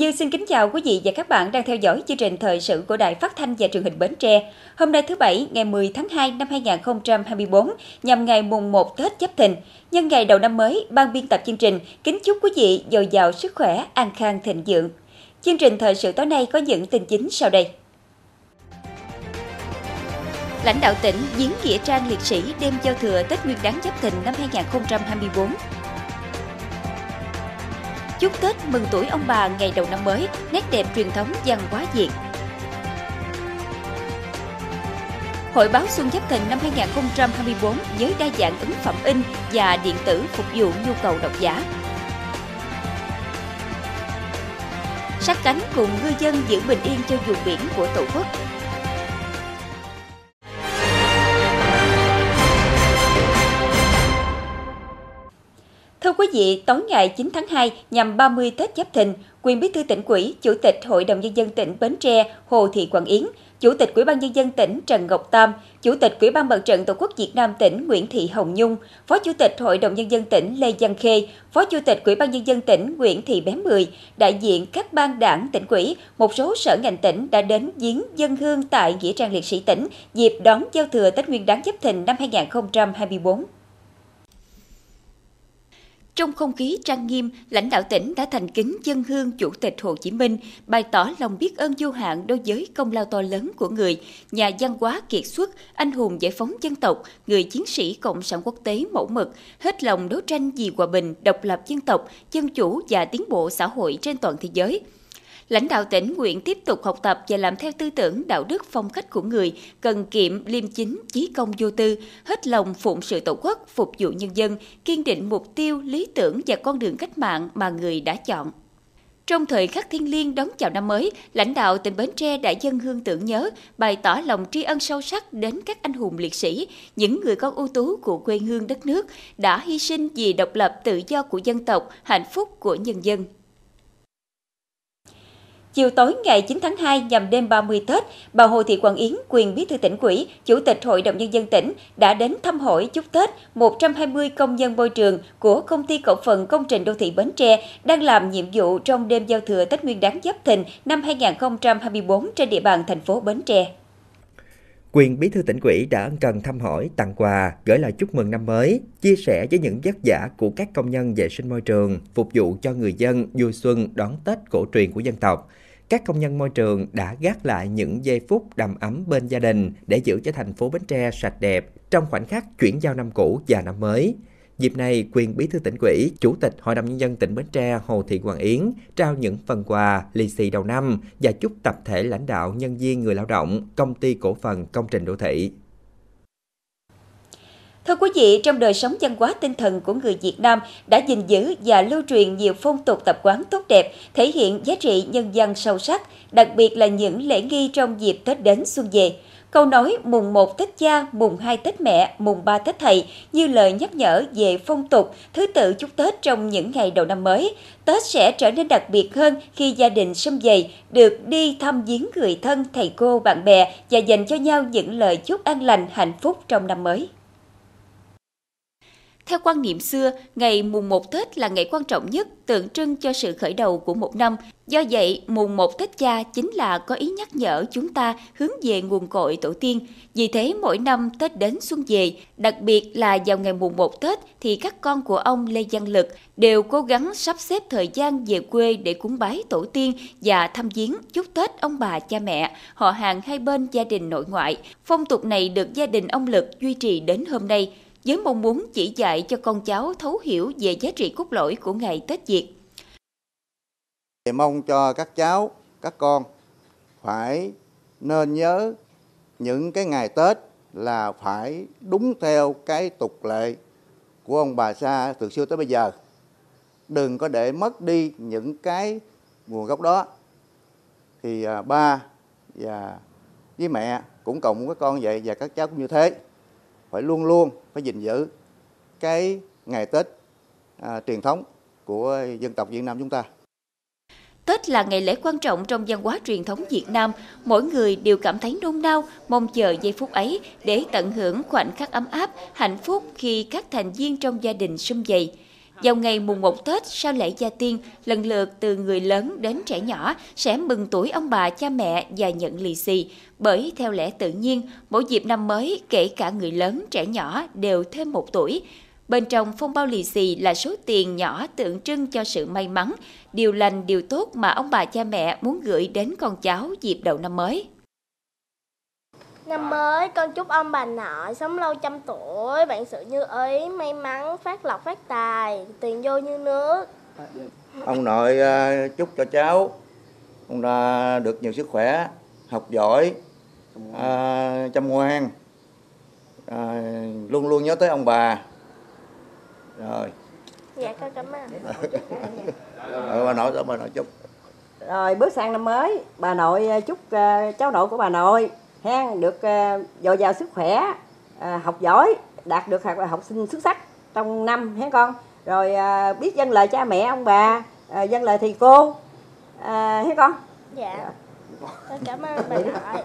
Như xin kính chào quý vị và các bạn đang theo dõi chương trình thời sự của Đài Phát thanh và Truyền hình Bến Tre. Hôm nay thứ Bảy, ngày 10 tháng 2 năm 2024, nhằm ngày mùng 1 Tết Giáp Thìn. Nhân ngày đầu năm mới, ban biên tập chương trình kính chúc quý vị dồi dào sức khỏe, an khang thịnh vượng. Chương trình thời sự tối nay có những tin chính sau đây. Lãnh đạo tỉnh viếng nghĩa trang liệt sĩ đêm giao thừa Tết Nguyên đán Giáp Thìn năm 2024. Chúc Tết mừng tuổi ông bà ngày đầu năm mới, nét đẹp truyền thống văn hóa Việt. Hội báo Xuân Giáp Thìn năm 2024 với đa dạng ấn phẩm in và điện tử phục vụ nhu cầu độc giả. Sát cánh cùng ngư dân giữ bình yên cho vùng biển của Tổ quốc. Quý vị, tối ngày 9 tháng 2 nhằm 30 Tết Giáp Thìn, quyền bí thư tỉnh ủy, chủ tịch Hội đồng nhân dân tỉnh Bến Tre Hồ Thị Quảng Yến, chủ tịch Ủy ban nhân dân tỉnh Trần Ngọc Tam, chủ tịch Ủy ban Mặt trận Tổ quốc Việt Nam tỉnh Nguyễn Thị Hồng Nhung, phó chủ tịch Hội đồng nhân dân tỉnh Lê Văn Khê, phó chủ tịch Ủy ban nhân dân tỉnh Nguyễn Thị Bé Mười, đại diện các ban đảng tỉnh ủy, một số sở ngành tỉnh đã đến viếng dân hương tại nghĩa trang liệt sĩ tỉnh dịp đón giao thừa Tết Nguyên đán Giáp Thìn năm 2024. Trong không khí trang nghiêm, lãnh đạo tỉnh đã thành kính dân hương Chủ tịch Hồ Chí Minh, bày tỏ lòng biết ơn vô hạn đối với công lao to lớn của người, nhà văn hóa kiệt xuất, anh hùng giải phóng dân tộc, người chiến sĩ cộng sản quốc tế mẫu mực, hết lòng đấu tranh vì hòa bình, độc lập dân tộc, dân chủ và tiến bộ xã hội trên toàn thế giới – lãnh đạo tỉnh nguyện tiếp tục học tập và làm theo tư tưởng đạo đức phong cách của người, cần kiệm, liêm chính, chí công vô tư, hết lòng phụng sự tổ quốc, phục vụ nhân dân, kiên định mục tiêu, lý tưởng và con đường cách mạng mà người đã chọn. Trong thời khắc thiên liêng đón chào năm mới, lãnh đạo tỉnh Bến Tre đã dân hương tưởng nhớ, bày tỏ lòng tri ân sâu sắc đến các anh hùng liệt sĩ, những người con ưu tú của quê hương đất nước đã hy sinh vì độc lập tự do của dân tộc, hạnh phúc của nhân dân. Chiều tối ngày 9 tháng 2 nhằm đêm 30 Tết, bà Hồ Thị Quảng Yến, quyền bí thư tỉnh ủy, chủ tịch Hội đồng Nhân dân tỉnh đã đến thăm hỏi chúc Tết 120 công nhân môi trường của công ty cổ phần công trình đô thị Bến Tre đang làm nhiệm vụ trong đêm giao thừa Tết Nguyên đán Giáp Thìn năm 2024 trên địa bàn thành phố Bến Tre. Quyền bí thư tỉnh ủy đã ân cần thăm hỏi, tặng quà, gửi lời chúc mừng năm mới, chia sẻ với những vất vả của các công nhân vệ sinh môi trường, phục vụ cho người dân vui xuân đón Tết cổ truyền của dân tộc – các công nhân môi trường đã gác lại những giây phút đầm ấm bên gia đình để giữ cho thành phố Bến Tre sạch đẹp trong khoảnh khắc chuyển giao năm cũ và năm mới. Dịp này, quyền bí thư tỉnh ủy, chủ tịch Hội đồng Nhân dân tỉnh Bến Tre Hồ Thị Hoàng Yến trao những phần quà lì xì đầu năm và chúc tập thể lãnh đạo nhân viên người lao động công ty cổ phần công trình đô thị. Thưa quý vị, trong đời sống văn hóa tinh thần của người Việt Nam đã gìn giữ và lưu truyền nhiều phong tục tập quán tốt đẹp, thể hiện giá trị nhân văn sâu sắc, đặc biệt là những lễ nghi trong dịp Tết đến xuân về. Câu nói mùng 1 Tết cha, mùng 2 Tết mẹ, mùng 3 Tết thầy như lời nhắc nhở về phong tục, thứ tự chúc Tết trong những ngày đầu năm mới. Tết sẽ trở nên đặc biệt hơn khi gia đình xâm dày được đi thăm viếng người thân, thầy cô, bạn bè và dành cho nhau những lời chúc an lành, hạnh phúc trong năm mới. Theo quan niệm xưa, ngày mùng 1 Tết là ngày quan trọng nhất, tượng trưng cho sự khởi đầu của một năm. Do vậy, mùng 1 Tết cha chính là có ý nhắc nhở chúng ta hướng về nguồn cội tổ tiên. Vì thế, mỗi năm Tết đến xuân về, đặc biệt là vào ngày mùng 1 Tết thì các con của ông Lê Văn Lực đều cố gắng sắp xếp thời gian về quê để cúng bái tổ tiên và thăm viếng chúc Tết ông bà cha mẹ, họ hàng hai bên gia đình nội ngoại. Phong tục này được gia đình ông Lực duy trì đến hôm nay với mong muốn chỉ dạy cho con cháu thấu hiểu về giá trị cốt lõi của ngày Tết Việt. Mong cho các cháu, các con phải nên nhớ những cái ngày Tết là phải đúng theo cái tục lệ của ông bà xa từ xưa tới bây giờ. Đừng có để mất đi những cái nguồn gốc đó. Thì à, ba và với mẹ cũng cộng với con vậy và các cháu cũng như thế phải luôn luôn phải gìn giữ cái ngày Tết à, truyền thống của dân tộc Việt Nam chúng ta. Tết là ngày lễ quan trọng trong văn hóa truyền thống Việt Nam. Mỗi người đều cảm thấy nôn nao, mong chờ giây phút ấy để tận hưởng khoảnh khắc ấm áp, hạnh phúc khi các thành viên trong gia đình sum vầy. Vào ngày mùng 1 Tết sau lễ gia tiên, lần lượt từ người lớn đến trẻ nhỏ sẽ mừng tuổi ông bà cha mẹ và nhận lì xì. Bởi theo lẽ tự nhiên, mỗi dịp năm mới, kể cả người lớn, trẻ nhỏ đều thêm một tuổi. Bên trong phong bao lì xì là số tiền nhỏ tượng trưng cho sự may mắn, điều lành, điều tốt mà ông bà cha mẹ muốn gửi đến con cháu dịp đầu năm mới. Năm mới con chúc ông bà nội sống lâu trăm tuổi, bạn sự như ý, may mắn, phát lộc phát tài, tiền vô như nước. ông nội à, chúc cho cháu ông đã được nhiều sức khỏe học giỏi à, chăm ngoan. À, luôn luôn nhớ tới ông bà. Rồi. Dạ con cảm ơn. Ờ, bà nội bà nội chúc. Rồi bước sang năm mới, bà nội ờ, chúc ờ, cháu nội của bà nội hen được ờ, dồi dào sức khỏe, ờ, học giỏi, đạt được học học sinh xuất sắc trong năm hen con. Rồi ờ, biết dâng lời cha mẹ ông bà, dâng lời thầy cô. À, con. Dạ. Con cảm ơn bà nội.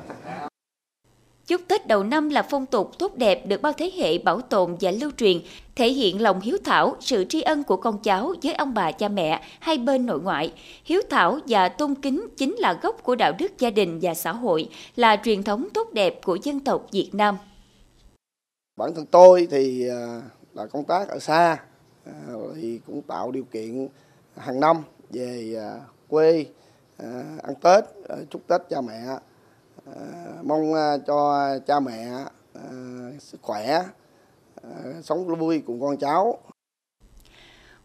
Chúc Tết đầu năm là phong tục tốt đẹp được bao thế hệ bảo tồn và lưu truyền, thể hiện lòng hiếu thảo, sự tri ân của con cháu với ông bà cha mẹ hai bên nội ngoại. Hiếu thảo và tôn kính chính là gốc của đạo đức gia đình và xã hội, là truyền thống tốt đẹp của dân tộc Việt Nam. bản thân tôi thì à, là công tác ở xa à, thì cũng tạo điều kiện hàng năm về à, quê ăn Tết chúc Tết cha mẹ mong cho cha mẹ sức khỏe sống vui cùng con cháu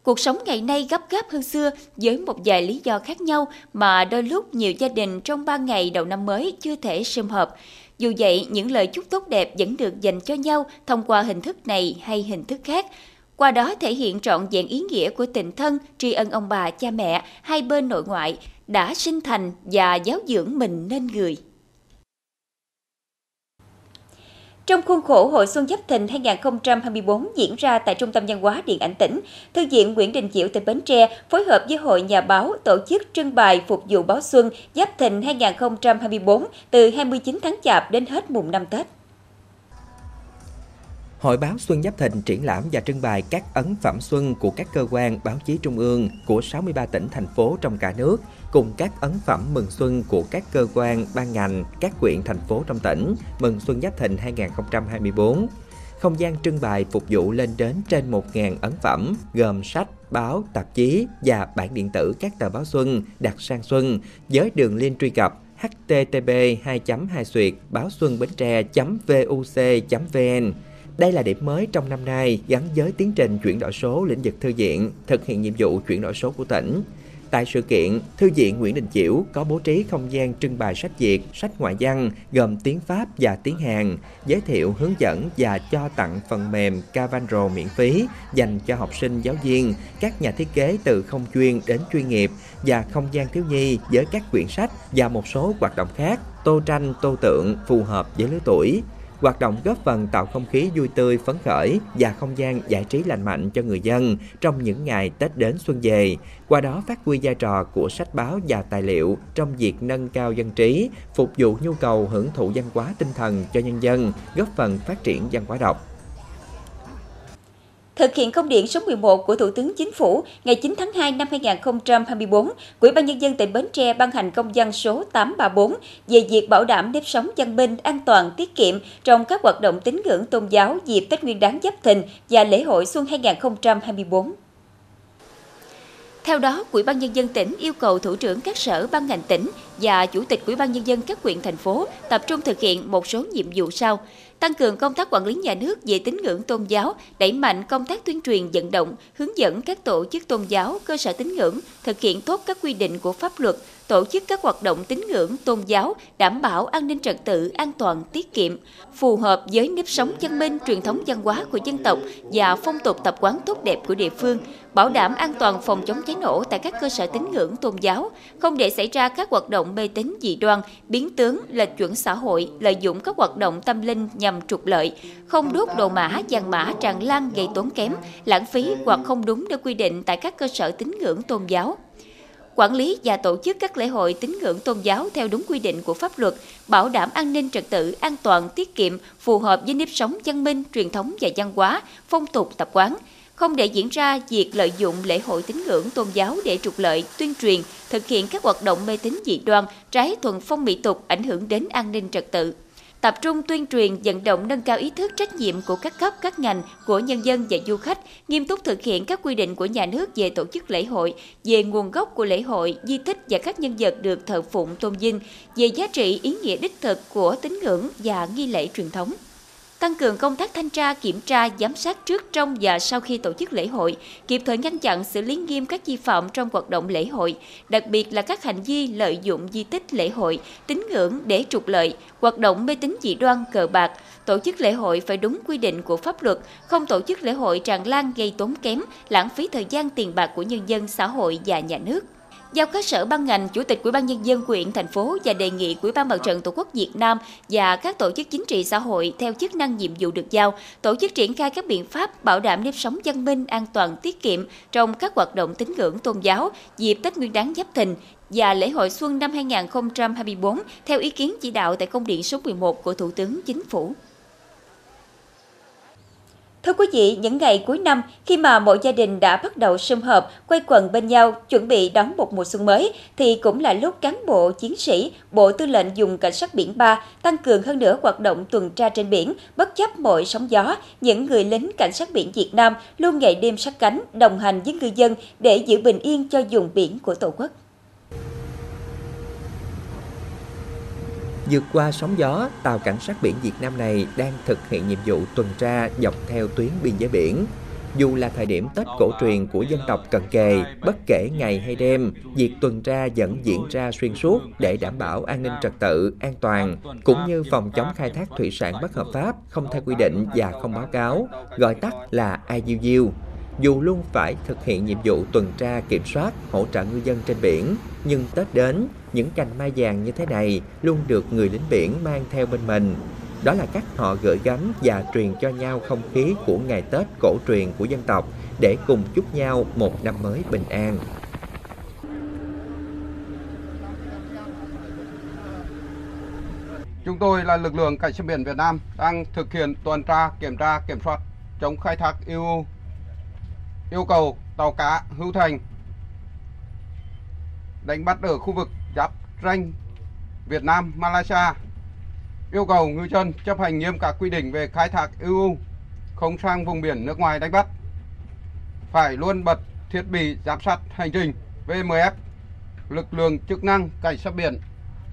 Cuộc sống ngày nay gấp gáp hơn xưa với một vài lý do khác nhau mà đôi lúc nhiều gia đình trong 3 ngày đầu năm mới chưa thể sum họp. Dù vậy, những lời chúc tốt đẹp vẫn được dành cho nhau thông qua hình thức này hay hình thức khác. Qua đó thể hiện trọn vẹn ý nghĩa của tình thân, tri ân ông bà, cha mẹ, hai bên nội ngoại đã sinh thành và giáo dưỡng mình nên người. Trong khuôn khổ Hội Xuân Giáp Thìn 2024 diễn ra tại Trung tâm Văn hóa Điện ảnh tỉnh, Thư viện Nguyễn Đình Chiểu tỉnh Bến Tre phối hợp với Hội Nhà báo tổ chức trưng bày phục vụ báo xuân Giáp Thìn 2024 từ 29 tháng Chạp đến hết mùng 5 Tết. Hội báo Xuân Giáp Thìn triển lãm và trưng bày các ấn phẩm xuân của các cơ quan báo chí trung ương của 63 tỉnh thành phố trong cả nước cùng các ấn phẩm mừng xuân của các cơ quan, ban ngành, các huyện thành phố trong tỉnh mừng Xuân Giáp Thìn 2024. Không gian trưng bày phục vụ lên đến trên 1.000 ấn phẩm gồm sách, báo, tạp chí và bản điện tử các tờ báo xuân đặt sang xuân với đường link truy cập http 2 2 suyệt báo xuân bến tre vuc vn đây là điểm mới trong năm nay gắn với tiến trình chuyển đổi số lĩnh vực thư viện, thực hiện nhiệm vụ chuyển đổi số của tỉnh. Tại sự kiện, Thư viện Nguyễn Đình Chiểu có bố trí không gian trưng bày sách Việt, sách ngoại văn gồm tiếng Pháp và tiếng Hàn, giới thiệu, hướng dẫn và cho tặng phần mềm Cavanro miễn phí dành cho học sinh, giáo viên, các nhà thiết kế từ không chuyên đến chuyên nghiệp và không gian thiếu nhi với các quyển sách và một số hoạt động khác, tô tranh, tô tượng phù hợp với lứa tuổi. Hoạt động góp phần tạo không khí vui tươi, phấn khởi và không gian giải trí lành mạnh cho người dân trong những ngày Tết đến xuân về. Qua đó phát huy vai trò của sách báo và tài liệu trong việc nâng cao dân trí, phục vụ nhu cầu hưởng thụ văn hóa tinh thần cho nhân dân, góp phần phát triển văn hóa đọc. Thực hiện công điện số 11 của Thủ tướng Chính phủ ngày 9 tháng 2 năm 2024, Ủy ban Nhân dân tỉnh Bến Tre ban hành công văn số 834 về việc bảo đảm nếp sống văn minh, an toàn, tiết kiệm trong các hoạt động tín ngưỡng tôn giáo dịp Tết Nguyên đán Giáp Thìn và lễ hội xuân 2024. Theo đó, Ủy ban nhân dân tỉnh yêu cầu thủ trưởng các sở ban ngành tỉnh và chủ tịch Ủy ban nhân dân các huyện thành phố tập trung thực hiện một số nhiệm vụ sau: tăng cường công tác quản lý nhà nước về tín ngưỡng tôn giáo, đẩy mạnh công tác tuyên truyền vận động, hướng dẫn các tổ chức tôn giáo, cơ sở tín ngưỡng thực hiện tốt các quy định của pháp luật, tổ chức các hoạt động tín ngưỡng tôn giáo đảm bảo an ninh trật tự, an toàn, tiết kiệm, phù hợp với nếp sống văn minh, truyền thống văn hóa của dân tộc và phong tục tập quán tốt đẹp của địa phương, bảo đảm an toàn phòng chống cháy nổ tại các cơ sở tín ngưỡng tôn giáo, không để xảy ra các hoạt động mê tín dị đoan, biến tướng, lệch chuẩn xã hội, lợi dụng các hoạt động tâm linh nhằm trục lợi, không đốt đồ mã, vàng mã tràn lan gây tốn kém, lãng phí hoặc không đúng theo quy định tại các cơ sở tín ngưỡng tôn giáo quản lý và tổ chức các lễ hội tín ngưỡng tôn giáo theo đúng quy định của pháp luật, bảo đảm an ninh trật tự, an toàn, tiết kiệm, phù hợp với nếp sống văn minh, truyền thống và văn hóa, phong tục tập quán, không để diễn ra việc lợi dụng lễ hội tín ngưỡng tôn giáo để trục lợi, tuyên truyền, thực hiện các hoạt động mê tín dị đoan, trái thuần phong mỹ tục ảnh hưởng đến an ninh trật tự tập trung tuyên truyền, vận động, nâng cao ý thức trách nhiệm của các cấp, các ngành, của nhân dân và du khách, nghiêm túc thực hiện các quy định của nhà nước về tổ chức lễ hội, về nguồn gốc của lễ hội, di tích và các nhân vật được thờ phụng tôn vinh, về giá trị ý nghĩa đích thực của tín ngưỡng và nghi lễ truyền thống tăng cường công tác thanh tra, kiểm tra, giám sát trước, trong và sau khi tổ chức lễ hội, kịp thời ngăn chặn xử lý nghiêm các vi phạm trong hoạt động lễ hội, đặc biệt là các hành vi lợi dụng di tích lễ hội, tín ngưỡng để trục lợi, hoạt động mê tín dị đoan, cờ bạc. Tổ chức lễ hội phải đúng quy định của pháp luật, không tổ chức lễ hội tràn lan gây tốn kém, lãng phí thời gian tiền bạc của nhân dân, xã hội và nhà nước giao các sở ban ngành, chủ tịch Ủy ban nhân dân huyện thành phố và đề nghị Ủy ban Mặt trận Tổ quốc Việt Nam và các tổ chức chính trị xã hội theo chức năng nhiệm vụ được giao, tổ chức triển khai các biện pháp bảo đảm nếp sống văn minh, an toàn, tiết kiệm trong các hoạt động tín ngưỡng tôn giáo dịp Tết Nguyên đán Giáp Thìn và lễ hội xuân năm 2024 theo ý kiến chỉ đạo tại công điện số 11 của Thủ tướng Chính phủ. Thưa quý vị, những ngày cuối năm, khi mà mỗi gia đình đã bắt đầu sum họp, quay quần bên nhau, chuẩn bị đón một mùa xuân mới, thì cũng là lúc cán bộ, chiến sĩ, Bộ Tư lệnh dùng Cảnh sát biển 3 tăng cường hơn nữa hoạt động tuần tra trên biển, bất chấp mọi sóng gió, những người lính Cảnh sát biển Việt Nam luôn ngày đêm sát cánh, đồng hành với ngư dân để giữ bình yên cho vùng biển của Tổ quốc. Vượt qua sóng gió, tàu cảnh sát biển Việt Nam này đang thực hiện nhiệm vụ tuần tra dọc theo tuyến biên giới biển. Dù là thời điểm Tết cổ truyền của dân tộc cận kề, bất kể ngày hay đêm, việc tuần tra vẫn diễn ra xuyên suốt để đảm bảo an ninh trật tự, an toàn, cũng như phòng chống khai thác thủy sản bất hợp pháp, không theo quy định và không báo cáo, gọi tắt là IUU dù luôn phải thực hiện nhiệm vụ tuần tra kiểm soát, hỗ trợ ngư dân trên biển, nhưng Tết đến, những cành mai vàng như thế này luôn được người lính biển mang theo bên mình. Đó là cách họ gửi gắm và truyền cho nhau không khí của ngày Tết cổ truyền của dân tộc để cùng chúc nhau một năm mới bình an. Chúng tôi là lực lượng cảnh sát biển Việt Nam đang thực hiện tuần tra, kiểm tra, kiểm soát chống khai thác IUU yêu cầu tàu cá Hữu Thành. Đánh bắt ở khu vực giáp ranh, Việt Nam, Malaysia. Yêu cầu ngư dân chấp hành nghiêm các quy định về khai thác EU không sang vùng biển nước ngoài đánh bắt. Phải luôn bật thiết bị giám sát hành trình VMF lực lượng chức năng, cảnh sát biển,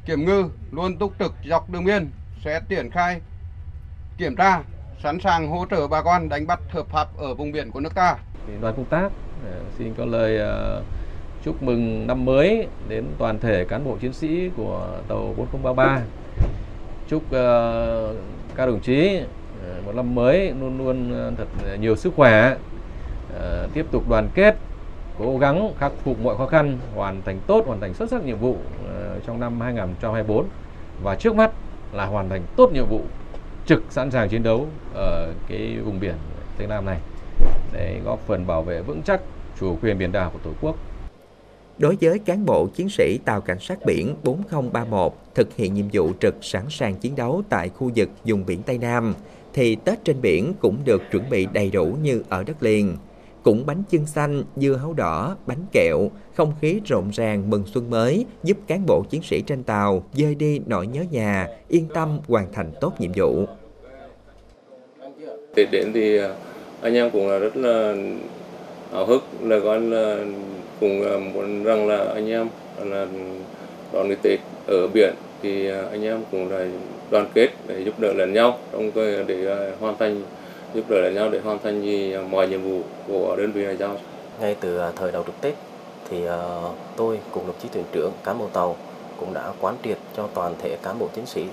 kiểm ngư luôn túc trực dọc đường biên, sẽ triển khai kiểm tra, sẵn sàng hỗ trợ bà con đánh bắt hợp pháp ở vùng biển của nước ta đoàn công tác. Xin có lời ờ, chúc mừng năm mới đến toàn thể cán bộ chiến sĩ của tàu 4033 chúc ờ, các đồng chí ờ, một năm mới luôn luôn thật nhiều sức khỏe tiếp tục đoàn kết, cố gắng khắc phục mọi khó khăn, hoàn thành tốt, hoàn thành xuất sắc nhiệm vụ trong năm 2024 và trước mắt là hoàn thành tốt nhiệm vụ trực sẵn sàng chiến đấu ở cái vùng biển Tây Nam này để góp phần bảo vệ vững chắc chủ quyền biển đảo của Tổ quốc. Đối với cán bộ chiến sĩ tàu cảnh sát biển 4031 thực hiện nhiệm vụ trực sẵn sàng chiến đấu tại khu vực vùng biển Tây Nam, thì Tết trên biển cũng được chuẩn bị đầy đủ như ở đất liền. Cũng bánh chưng xanh, dưa hấu đỏ, bánh kẹo, không khí rộn ràng mừng xuân mới giúp cán bộ chiến sĩ trên tàu dơi đi nỗi nhớ nhà, yên tâm hoàn thành tốt nhiệm vụ. Tết đến thì anh em cũng là rất là hào hức, là coi là cũng à, muốn rằng là anh em là đón cái Tết ở biển thì à, anh em cũng là đoàn kết để giúp đỡ lẫn nhau trong cái, để à, hoàn thành, giúp đỡ lẫn nhau để hoàn thành gì mọi nhiệm vụ của đơn vị hải giao. Ngay từ thời đầu trực Tết thì tôi cùng đồng chí thuyền trưởng, cán bộ tàu cũng đã quán triệt cho toàn thể cán bộ chiến sĩ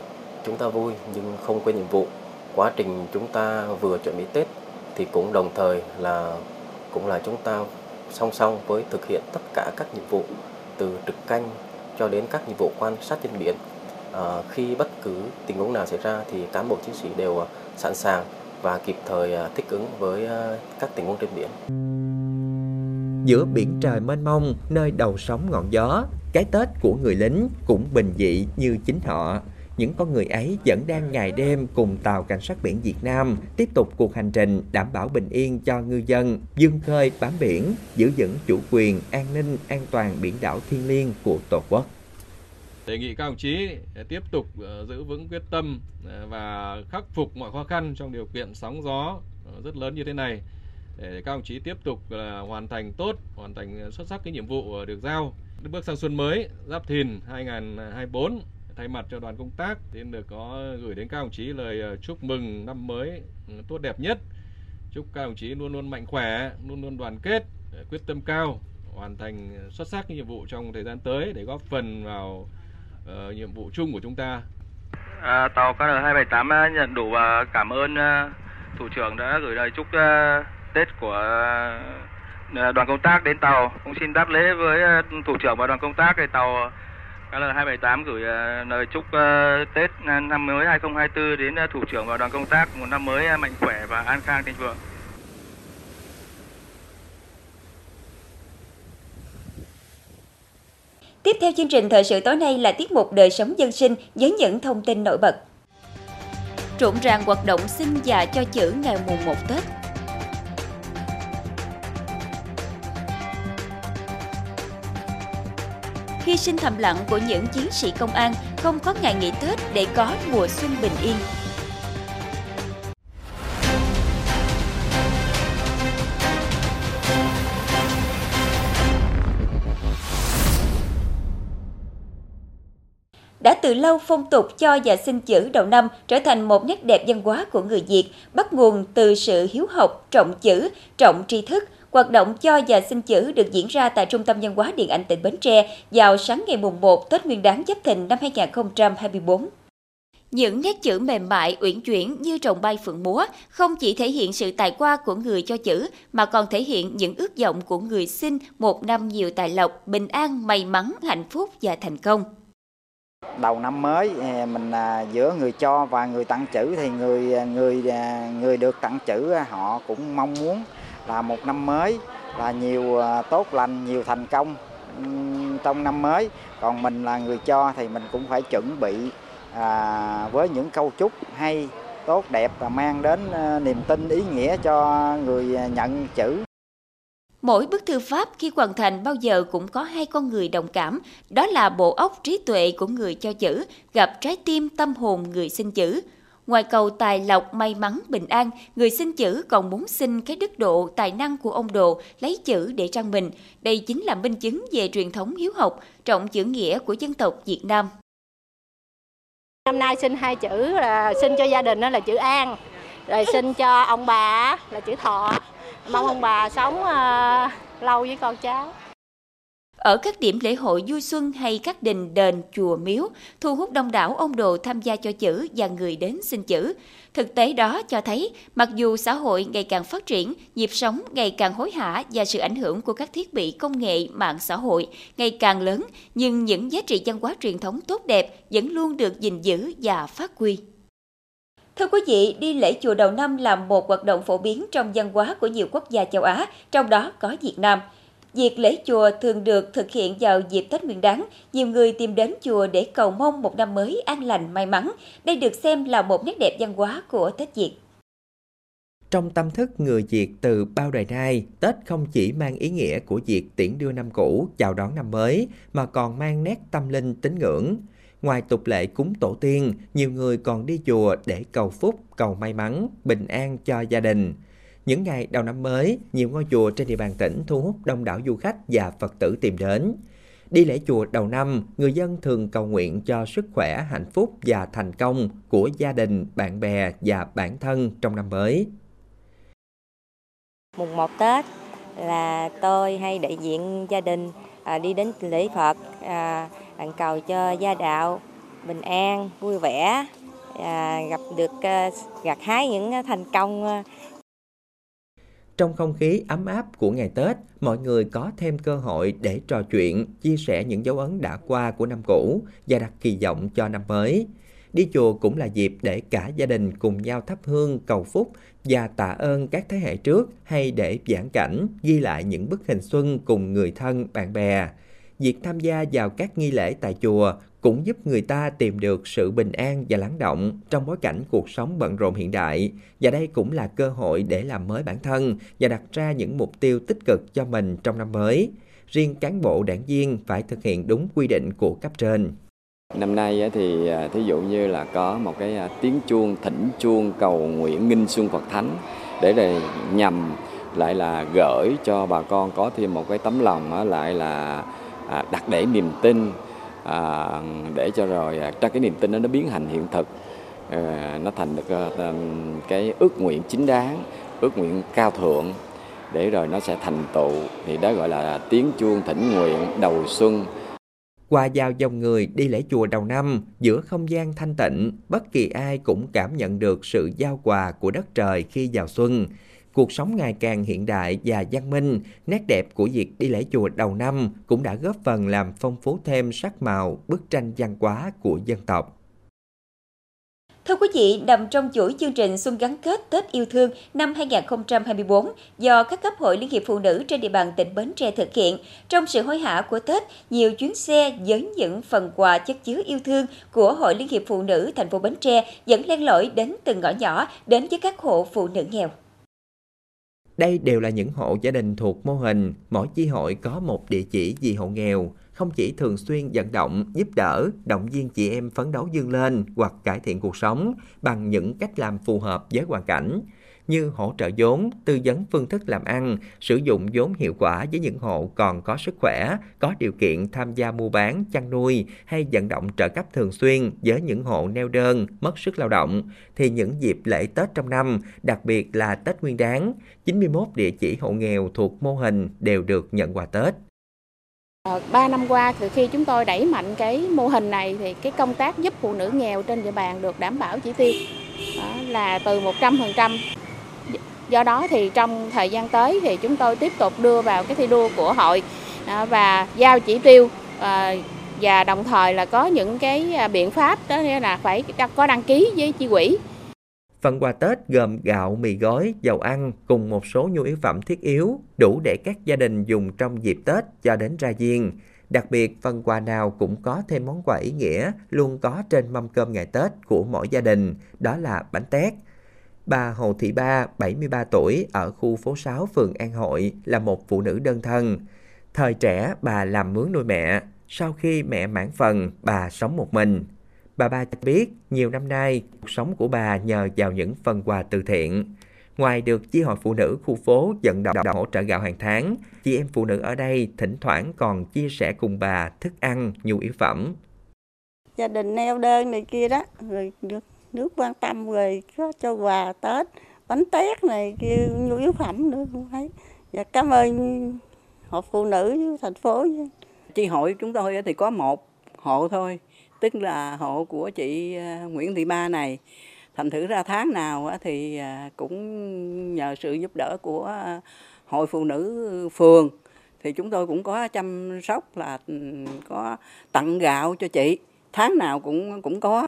chúng ta vui nhưng không quên nhiệm vụ quá trình chúng ta vừa chuẩn bị Tết thì cũng đồng thời là cũng là chúng ta song song với thực hiện tất cả các nhiệm vụ từ trực canh cho đến các nhiệm vụ quan sát trên biển à, khi bất cứ tình huống nào xảy ra thì cán bộ chiến sĩ đều à, sẵn sàng và kịp thời à, thích ứng với à, các tình huống trên biển. giữa biển trời mênh mông, nơi đầu sóng ngọn gió, cái Tết của người lính cũng bình dị như chính họ. Những con người ấy vẫn đang ngày đêm cùng tàu cảnh sát biển Việt Nam tiếp tục cuộc hành trình đảm bảo bình yên cho ngư dân, dương khơi bám biển, giữ vững chủ quyền, an ninh, an toàn biển đảo thiêng liêng của Tổ quốc. Đề nghị các đồng chí ờ, tiếp tục ờ, giữ vững quyết tâm ờ, và khắc phục mọi khó khăn trong điều kiện sóng gió rất lớn như thế này để các đồng chí tiếp tục hoàn thành tốt, hoàn thành xuất sắc cái nhiệm vụ được giao. Bước sang xuân mới Giáp Thìn 2024 thay mặt cho đoàn công tác xin được có gửi đến các đồng chí lời ờ, chúc mừng năm mới ừ, tốt đẹp nhất. Chúc các đồng chí luôn luôn mạnh khỏe, luôn luôn đoàn kết, ờ, quyết tâm cao, hoàn thành ờ, xuất sắc nhiệm vụ trong thời gian tới để góp phần vào uh, nhiệm vụ chung của chúng ta. À, tàu KN278 nhận đủ và cảm ơn uh, thủ trưởng đã gửi lời chúc uh, Tết của uh, đoàn công tác đến tàu. Cũng xin đáp lễ với uh, thủ trưởng và đoàn công tác thì tàu KL278 gửi uh, lời chúc uh, Tết năm mới 2024 đến uh, thủ trưởng và đoàn công tác một năm mới uh, mạnh khỏe và an khang thịnh vượng. Tiếp theo chương trình thời sự tối nay là tiết mục đời sống dân sinh với những thông tin nổi bật. Rộn ràng hoạt động sinh và cho chữ ngày mùng 1 Tết. Hy sinh thầm lặng của những chiến sĩ công an không có ngày nghỉ Tết để có mùa xuân bình yên. đã từ lâu phong tục cho và xin chữ đầu năm trở thành một nét đẹp văn hóa của người Việt, bắt nguồn từ sự hiếu học, trọng chữ, trọng tri thức. Hoạt động cho và xin chữ được diễn ra tại Trung tâm Văn hóa Điện ảnh tỉnh Bến Tre vào sáng ngày mùng 1 Tết Nguyên đán Giáp Thìn năm 2024. Những nét chữ mềm mại, uyển chuyển như trồng bay phượng múa không chỉ thể hiện sự tài hoa của người cho chữ mà còn thể hiện những ước vọng của người xin một năm nhiều tài lộc, bình an, may mắn, hạnh phúc và thành công đầu năm mới mình à, giữa người cho và người tặng chữ thì người à, người à, người được tặng chữ họ cũng mong muốn là một năm mới là nhiều à, tốt lành nhiều thành công trong năm mới. Còn mình là người cho thì mình cũng phải chuẩn bị à, với những câu chúc hay tốt đẹp và mang đến à, niềm tin ý nghĩa cho người à, nhận chữ. Mỗi bức thư pháp khi hoàn thành bao giờ cũng có hai con người đồng cảm, đó là bộ óc trí tuệ của người cho chữ, gặp trái tim tâm hồn người xin chữ. Ngoài cầu tài lộc, may mắn, bình an, người xin chữ còn muốn xin cái đức độ, tài năng của ông Độ lấy chữ để trang mình. Đây chính là minh chứng về truyền thống hiếu học, trọng chữ nghĩa của dân tộc Việt Nam. Năm nay xin hai chữ là xin cho gia đình đó là chữ an, rồi xin cho ông bà là chữ thọ mong ông bà sống uh, lâu với con cháu ở các điểm lễ hội vui xuân hay các đình đền chùa miếu thu hút đông đảo ông đồ tham gia cho chữ và người đến xin chữ. Thực tế đó cho thấy, mặc dù xã hội ngày càng phát triển, nhịp sống ngày càng hối hả và sự ảnh hưởng của các thiết bị công nghệ mạng xã hội ngày càng lớn, nhưng những giá trị văn hóa truyền thống tốt đẹp vẫn luôn được gìn giữ và phát huy. Thưa quý vị, đi lễ chùa đầu năm là một hoạt động phổ biến trong văn hóa của nhiều quốc gia châu Á, trong đó có Việt Nam. Việc lễ chùa thường được thực hiện vào dịp Tết Nguyên đán. Nhiều người tìm đến chùa để cầu mong một năm mới an lành, may mắn. Đây được xem là một nét đẹp văn hóa của Tết Việt. Trong tâm thức người Việt từ bao đời nay, Tết không chỉ mang ý nghĩa của việc tiễn đưa năm cũ, chào đón năm mới, mà còn mang nét tâm linh tín ngưỡng. Ngoài tục lệ cúng tổ tiên, nhiều người còn đi chùa để cầu phúc, cầu may mắn, bình an cho gia đình. Những ngày đầu năm mới, nhiều ngôi chùa trên địa bàn tỉnh thu hút đông đảo du khách và Phật tử tìm đến. Đi lễ chùa đầu năm, người dân thường cầu nguyện cho sức khỏe, hạnh phúc và thành công của gia đình, bạn bè và bản thân trong năm mới. Mùng 1 Tết là tôi hay đại diện gia đình à, đi đến lễ Phật à, bạn cầu cho gia đạo bình an vui vẻ à, gặp được à, gặt hái những thành công. À, trong không khí ấm áp của ngày Tết, mọi người có thêm cơ hội để trò chuyện, chia sẻ những dấu ấn đã qua của năm cũ và đặt kỳ vọng cho năm mới. Đi chùa cũng là dịp để cả gia đình cùng nhau thắp hương cầu phúc và tạ ơn các thế hệ trước hay để giảng cảnh, ghi lại những bức hình xuân cùng người thân, bạn bè. Việc tham gia vào các nghi lễ tại chùa cũng giúp người ta tìm được sự bình an và lắng động trong bối cảnh cuộc sống bận rộn hiện đại. Và đây cũng là cơ hội để làm mới bản thân và đặt ra những mục tiêu tích cực cho mình trong năm mới. Riêng cán bộ đảng viên phải thực hiện đúng quy định của cấp trên. Năm nay thì à, thí dụ như là có một cái à, tiếng chuông, thỉnh chuông cầu nguyện nghinh xuân Phật Thánh để là nhằm lại là gửi cho bà con có thêm một cái tấm lòng lại là à, đặt để niềm tin À, để cho rồi cho cái niềm tin đó nó biến thành hiện thực. À, nó thành được cái ước nguyện chính đáng ước nguyện cao thượng. Để rồi nó sẽ thành tựu thì đó gọi là tiếng chuông thỉnh nguyện đầu xuân. Qua giao dòng người đi lễ chùa đầu năm, giữa không gian thanh tịnh, bất kỳ ai cũng cảm nhận được sự giao quà của đất trời khi vào xuân. Cuộc sống ngày càng hiện đại và văn minh, nét đẹp của việc đi lễ chùa đầu năm cũng đã góp phần làm phong phú thêm sắc màu bức tranh văn hóa của dân tộc. Thưa quý vị, nằm trong chuỗi chương trình Xuân gắn kết Tết yêu thương năm 2024 do các cấp hội Liên hiệp Phụ nữ trên địa bàn tỉnh Bến Tre thực hiện, trong sự hối hả của Tết, nhiều chuyến xe với những phần quà chất chứa yêu thương của Hội Liên hiệp Phụ nữ thành phố Bến Tre vẫn len lỏi đến từng ngõ nhỏ, đến với các hộ phụ nữ nghèo. Đây đều là những hộ gia đình thuộc mô hình. Mỗi chi hội có một địa chỉ vì hộ nghèo, không chỉ thường xuyên vận động, giúp đỡ, động viên chị em phấn đấu dương lên hoặc cải thiện cuộc sống bằng những cách làm phù hợp với hoàn cảnh như hỗ trợ vốn, tư vấn phương thức làm ăn, sử dụng vốn hiệu quả với những hộ còn có sức khỏe, có điều kiện tham gia mua bán, chăn nuôi hay vận động trợ cấp thường xuyên với những hộ neo đơn, mất sức lao động, thì những dịp lễ Tết trong năm, đặc biệt là Tết Nguyên đáng, 91 địa chỉ hộ nghèo thuộc mô hình đều được nhận quà Tết. Ờ, 3 năm qua từ khi chúng tôi đẩy mạnh cái mô hình này thì cái công tác giúp phụ nữ nghèo trên địa bàn được đảm bảo chỉ tiêu đó là từ 100%. Do đó thì trong thời gian tới thì chúng tôi tiếp tục đưa vào cái thi đua của hội à, và giao chỉ tiêu à, và đồng thời là có những cái à, biện pháp đó là phải có đăng ký với chi quỹ Phần quà Tết gồm gạo, mì gói, dầu ăn cùng một số nhu yếu phẩm thiết yếu đủ để các gia đình dùng trong dịp Tết cho đến ra viên. Đặc biệt, phần quà nào cũng có thêm món quà ý nghĩa luôn có trên mâm cơm ngày Tết của mỗi gia đình, đó là bánh tét. Bà Hồ Thị Ba, 73 tuổi, ở khu phố 6 phường An Hội là một phụ nữ đơn thân. Thời trẻ, bà làm mướn nuôi mẹ. Sau khi mẹ mãn phần, bà sống một mình. Bà ba cho biết nhiều năm nay cuộc sống của bà nhờ vào những phần quà từ thiện. Ngoài được chi hội phụ nữ khu phố vận động hỗ trợ gạo hàng tháng, chị em phụ nữ ở đây thỉnh thoảng còn chia sẻ cùng bà thức ăn, nhu yếu phẩm. Gia đình neo đơn này kia đó, rồi được nước quan tâm rồi có cho quà Tết, bánh tét này kia, nhu yếu phẩm nữa cũng thấy. Và cảm ơn hội phụ nữ thành phố. Chi hội chúng tôi thì có một hộ thôi tức là hộ của chị à, Nguyễn Thị Ba này thành thử ra tháng nào thì à, cũng nhờ sự giúp đỡ của à, hội phụ nữ phường thì chúng tôi cũng có chăm sóc là ừ, có tặng gạo cho chị tháng nào cũng cũng có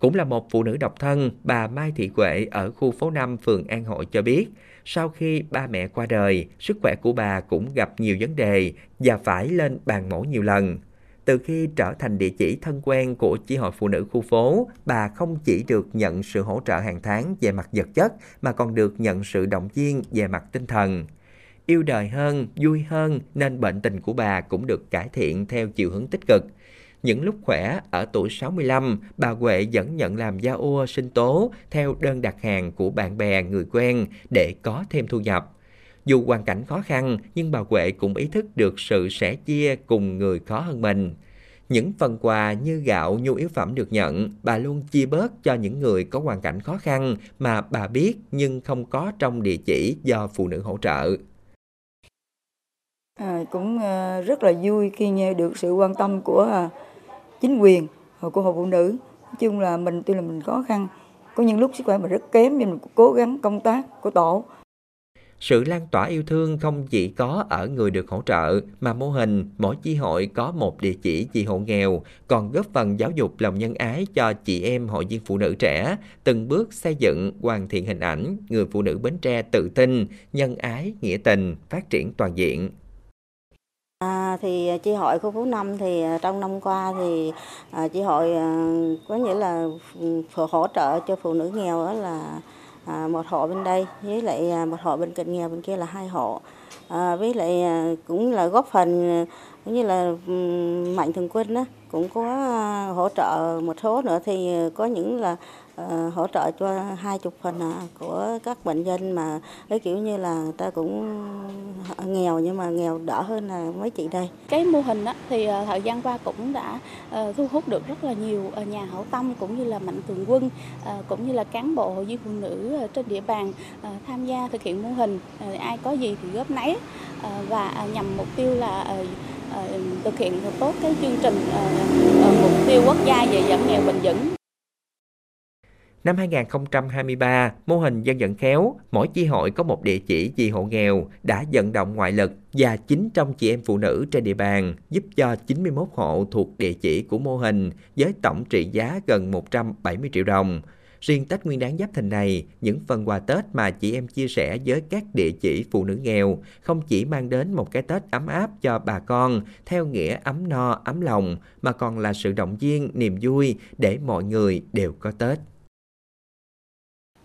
cũng là một phụ nữ độc thân, bà Mai Thị Quệ ở khu phố 5 phường An Hội cho biết, sau khi ba mẹ qua đời, sức khỏe của bà cũng gặp nhiều vấn đề và phải lên bàn mổ nhiều lần. Từ khi trở thành địa chỉ thân quen của chi hội phụ nữ khu phố, bà không chỉ được nhận sự hỗ trợ hàng tháng về mặt vật chất mà còn được nhận sự động viên về mặt tinh thần. Yêu đời hơn, vui hơn nên bệnh tình của bà cũng được cải thiện theo chiều hướng tích cực. Những lúc khỏe, ở tuổi 65, bà Huệ vẫn nhận làm gia ua sinh tố theo đơn đặt hàng của bạn bè, người quen để có thêm thu nhập. Dù hoàn cảnh khó khăn, nhưng bà Huệ cũng ý thức được sự sẻ chia cùng người khó hơn mình. Những phần quà như gạo, nhu yếu phẩm được nhận, bà luôn chia bớt cho những người có hoàn cảnh khó khăn mà bà biết nhưng không có trong địa chỉ do phụ nữ hỗ trợ. À, cũng ờ, rất là vui khi nghe được sự quan tâm của à, chính quyền ờ, của hội phụ nữ. Nói chung là mình tuy là mình khó khăn, có những lúc sức khỏe mình rất kém nhưng mình cố gắng công tác của tổ Sự lan tỏa yêu thương không chỉ có ở người được hỗ trợ mà mô hình mỗi chi hội có một địa chỉ chị hộ nghèo còn góp phần giáo dục lòng nhân ái cho chị em hội viên phụ nữ trẻ, từng bước xây dựng hoàn thiện hình ảnh người phụ nữ Bến Tre tự tin, nhân ái, nghĩa tình, phát triển toàn diện. À, thì à, chi hội khu phố 5 thì à, trong năm qua thì à, chi hội à, có nghĩa là hỗ trợ cho phụ nữ nghèo đó là à, một hộ bên đây với lại à, một hộ bên cạnh nghèo bên kia là hai hộ. À, với lại à, cũng là góp phần à, cũng như là mạnh thường quân đó cũng có à, hỗ trợ một số nữa thì có những là Ờ, hỗ trợ cho hai chục phần à, của các bệnh nhân mà cái kiểu như là, người ta cũng nghèo nhưng mà nghèo đỡ hơn là mấy chị đây. Cái mô hình đó thì à, thời gian qua cũng đã ờ, thu hút được rất là nhiều ờ, nhà hảo tâm cũng như là mạnh thường quân cũng như là cán bộ hội viên phụ nữ trên địa bàn tham gia thực hiện mô hình ai có gì thì góp nấy và à, nhằm mục tiêu là thực hiện tốt cái chương trình mục tiêu quốc gia về giảm nghèo bền vững. Năm 2023, mô hình dân vận khéo, mỗi chi hội có một địa chỉ vì hộ nghèo đã vận động ngoại lực và 900 chị em phụ nữ trên địa bàn giúp cho 91 hộ thuộc địa chỉ của mô hình với tổng trị giá gần 170 triệu đồng. Riêng Tết Nguyên đáng Giáp Thìn này, những phần quà Tết mà chị em chia sẻ với các địa chỉ phụ nữ nghèo không chỉ mang đến một cái Tết ấm áp cho bà con theo nghĩa ấm no, ấm lòng mà còn là sự động viên, niềm vui để mọi người đều có Tết.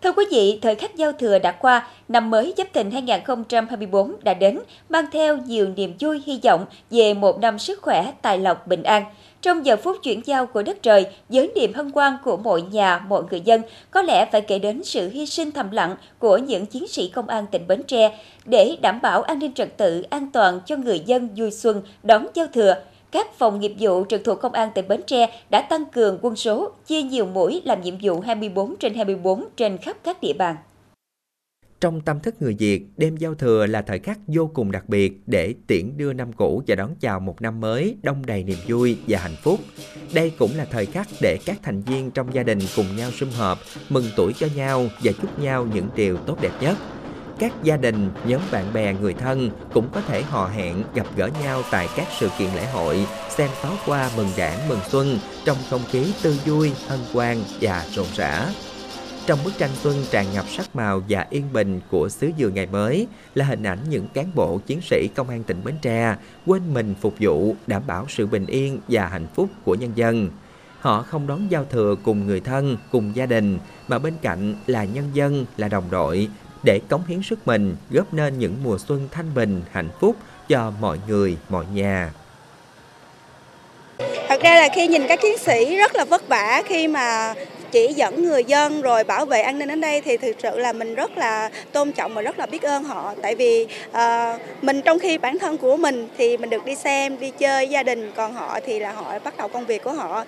Thưa quý vị, thời khắc giao thừa đã qua, năm mới Giáp Thìn 2024 đã đến, mang theo nhiều niềm vui hy vọng về một năm sức khỏe, tài lộc, bình an. Trong giờ phút chuyển giao của đất trời, với niềm hân hoan của mọi nhà, mọi người dân, có lẽ phải kể đến sự hy sinh thầm lặng của những chiến sĩ công an tỉnh Bến Tre để đảm bảo an ninh trật tự, an toàn cho người dân vui xuân đón giao thừa các phòng nghiệp vụ trực thuộc Công an tỉnh Bến Tre đã tăng cường quân số, chia nhiều mũi làm nhiệm vụ 24 trên 24 trên khắp các địa bàn. Trong tâm thức người Việt, đêm giao thừa là thời khắc vô cùng đặc biệt để tiễn đưa năm cũ và đón chào một năm mới đông đầy niềm vui và hạnh phúc. Đây cũng là thời khắc để các thành viên trong gia đình cùng nhau sum họp, mừng tuổi cho nhau và chúc nhau những điều tốt đẹp nhất các gia đình, nhóm bạn bè, người thân cũng có thể hò hẹn gặp gỡ nhau tại các sự kiện lễ hội, xem pháo hoa mừng đảng mừng xuân trong không khí tươi vui, hân hoan và rộn rã. Trong bức tranh xuân tràn ngập sắc màu và yên bình của xứ dừa ngày mới là hình ảnh những cán bộ chiến sĩ công an tỉnh Bến Tre quên mình phục vụ đảm bảo sự bình yên và hạnh phúc của nhân dân. Họ không đón giao thừa cùng người thân, cùng gia đình, mà bên cạnh là nhân dân, là đồng đội, để cống hiến sức mình góp nên những mùa xuân thanh bình, hạnh phúc cho mọi người, mọi nhà. Thật ra là khi nhìn các chiến sĩ rất là vất vả khi mà chỉ dẫn người dân rồi bảo vệ an ninh đến đây thì thực sự là mình rất là tôn trọng và rất là biết ơn họ tại vì uh, mình trong khi bản thân của mình thì mình được đi xem đi chơi gia đình còn họ thì là họ bắt đầu công việc của họ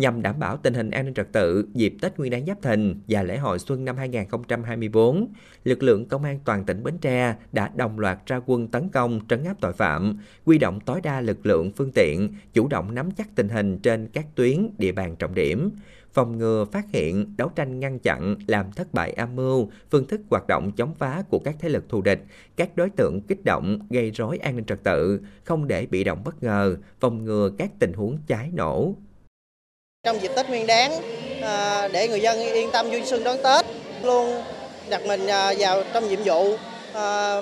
nhằm đảm bảo tình hình an ninh trật tự dịp Tết Nguyên đán Giáp Thìn và lễ hội xuân năm 2024, lực lượng công an toàn tỉnh Bến Tre đã đồng loạt ra quân tấn công trấn áp tội phạm, quy động tối đa lực lượng phương tiện, chủ động nắm chắc tình hình trên các tuyến địa bàn trọng điểm, phòng ngừa phát hiện, đấu tranh ngăn chặn, làm thất bại âm mưu, phương thức hoạt động chống phá của các thế lực thù địch, các đối tượng kích động, gây rối an ninh trật tự, không để bị động bất ngờ, phòng ngừa các tình huống cháy nổ, trong dịp Tết Nguyên đán à, để người dân yên tâm vui xuân đón Tết luôn đặt mình à, vào trong nhiệm vụ à,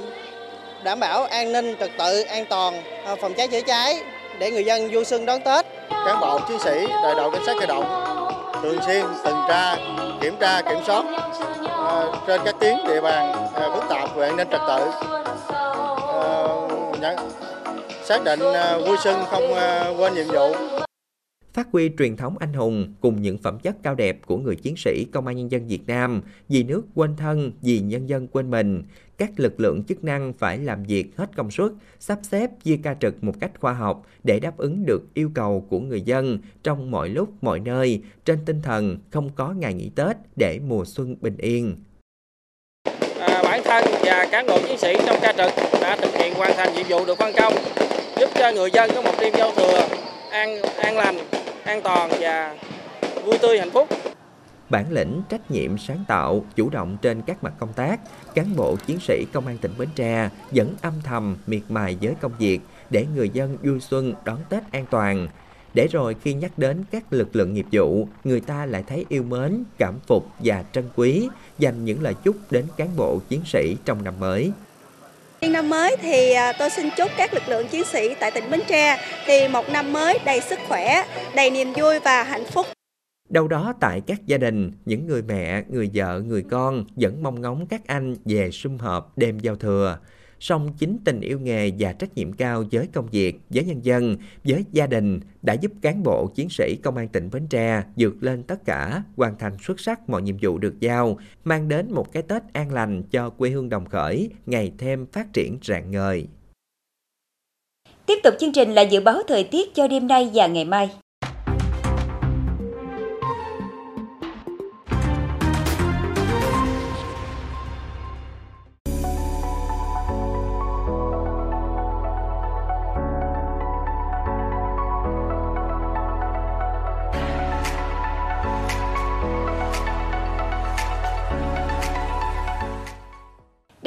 đảm bảo an ninh trật tự an toàn phòng cháy chữa cháy để người dân vui xuân đón Tết. Cán bộ chiến sĩ đại đội cảnh sát cơ động thường xuyên tuần tra, kiểm tra, kiểm soát trên các tuyến địa bàn phức tạp về an ninh trật tự. xác định vui xuân không quên nhiệm vụ phát huy truyền thống anh hùng cùng những phẩm chất cao đẹp của người chiến sĩ công an nhân dân Việt Nam, vì nước quên thân, vì nhân dân quên mình. Các lực lượng chức năng phải làm việc hết công suất, sắp xếp chia ca trực một cách khoa học để đáp ứng được yêu cầu của người dân trong mọi lúc, mọi nơi, trên tinh thần không có ngày nghỉ Tết để mùa xuân bình yên. À, bản thân và cán bộ chiến sĩ trong ca trực đã thực hiện hoàn thành nhiệm vụ được phân công, giúp cho người dân có một đêm giao thừa an an lành an toàn và vui tươi hạnh phúc. bản lĩnh, trách nhiệm, sáng tạo, chủ động trên các mặt công tác, cán bộ chiến sĩ công an tỉnh Bến Tre vẫn âm thầm miệt mài với công việc để người dân vui xuân đón Tết an toàn. Để rồi khi nhắc đến các lực lượng nghiệp vụ, người ta lại thấy yêu mến, cảm phục và trân quý, dành những lời chúc đến cán bộ chiến sĩ trong năm mới. Năm mới thì à, tôi xin chúc các lực lượng chiến sĩ tại tỉnh Bến Tre thì một năm mới đầy sức khỏe, đầy niềm vui và hạnh phúc. Đâu đó tại các gia đình, những người mẹ, người vợ, người con vẫn mong ngóng các anh về sum họp đêm giao thừa song chính tình yêu nghề và trách nhiệm cao với công việc, với nhân dân, với gia đình đã giúp cán bộ chiến sĩ công an tỉnh Bến Tre vượt lên tất cả, hoàn thành xuất sắc mọi nhiệm vụ được giao, mang đến một cái Tết an lành cho quê hương đồng khởi, ngày thêm phát triển rạng ngời. Tiếp tục chương trình là dự báo thời tiết cho đêm nay và ngày mai.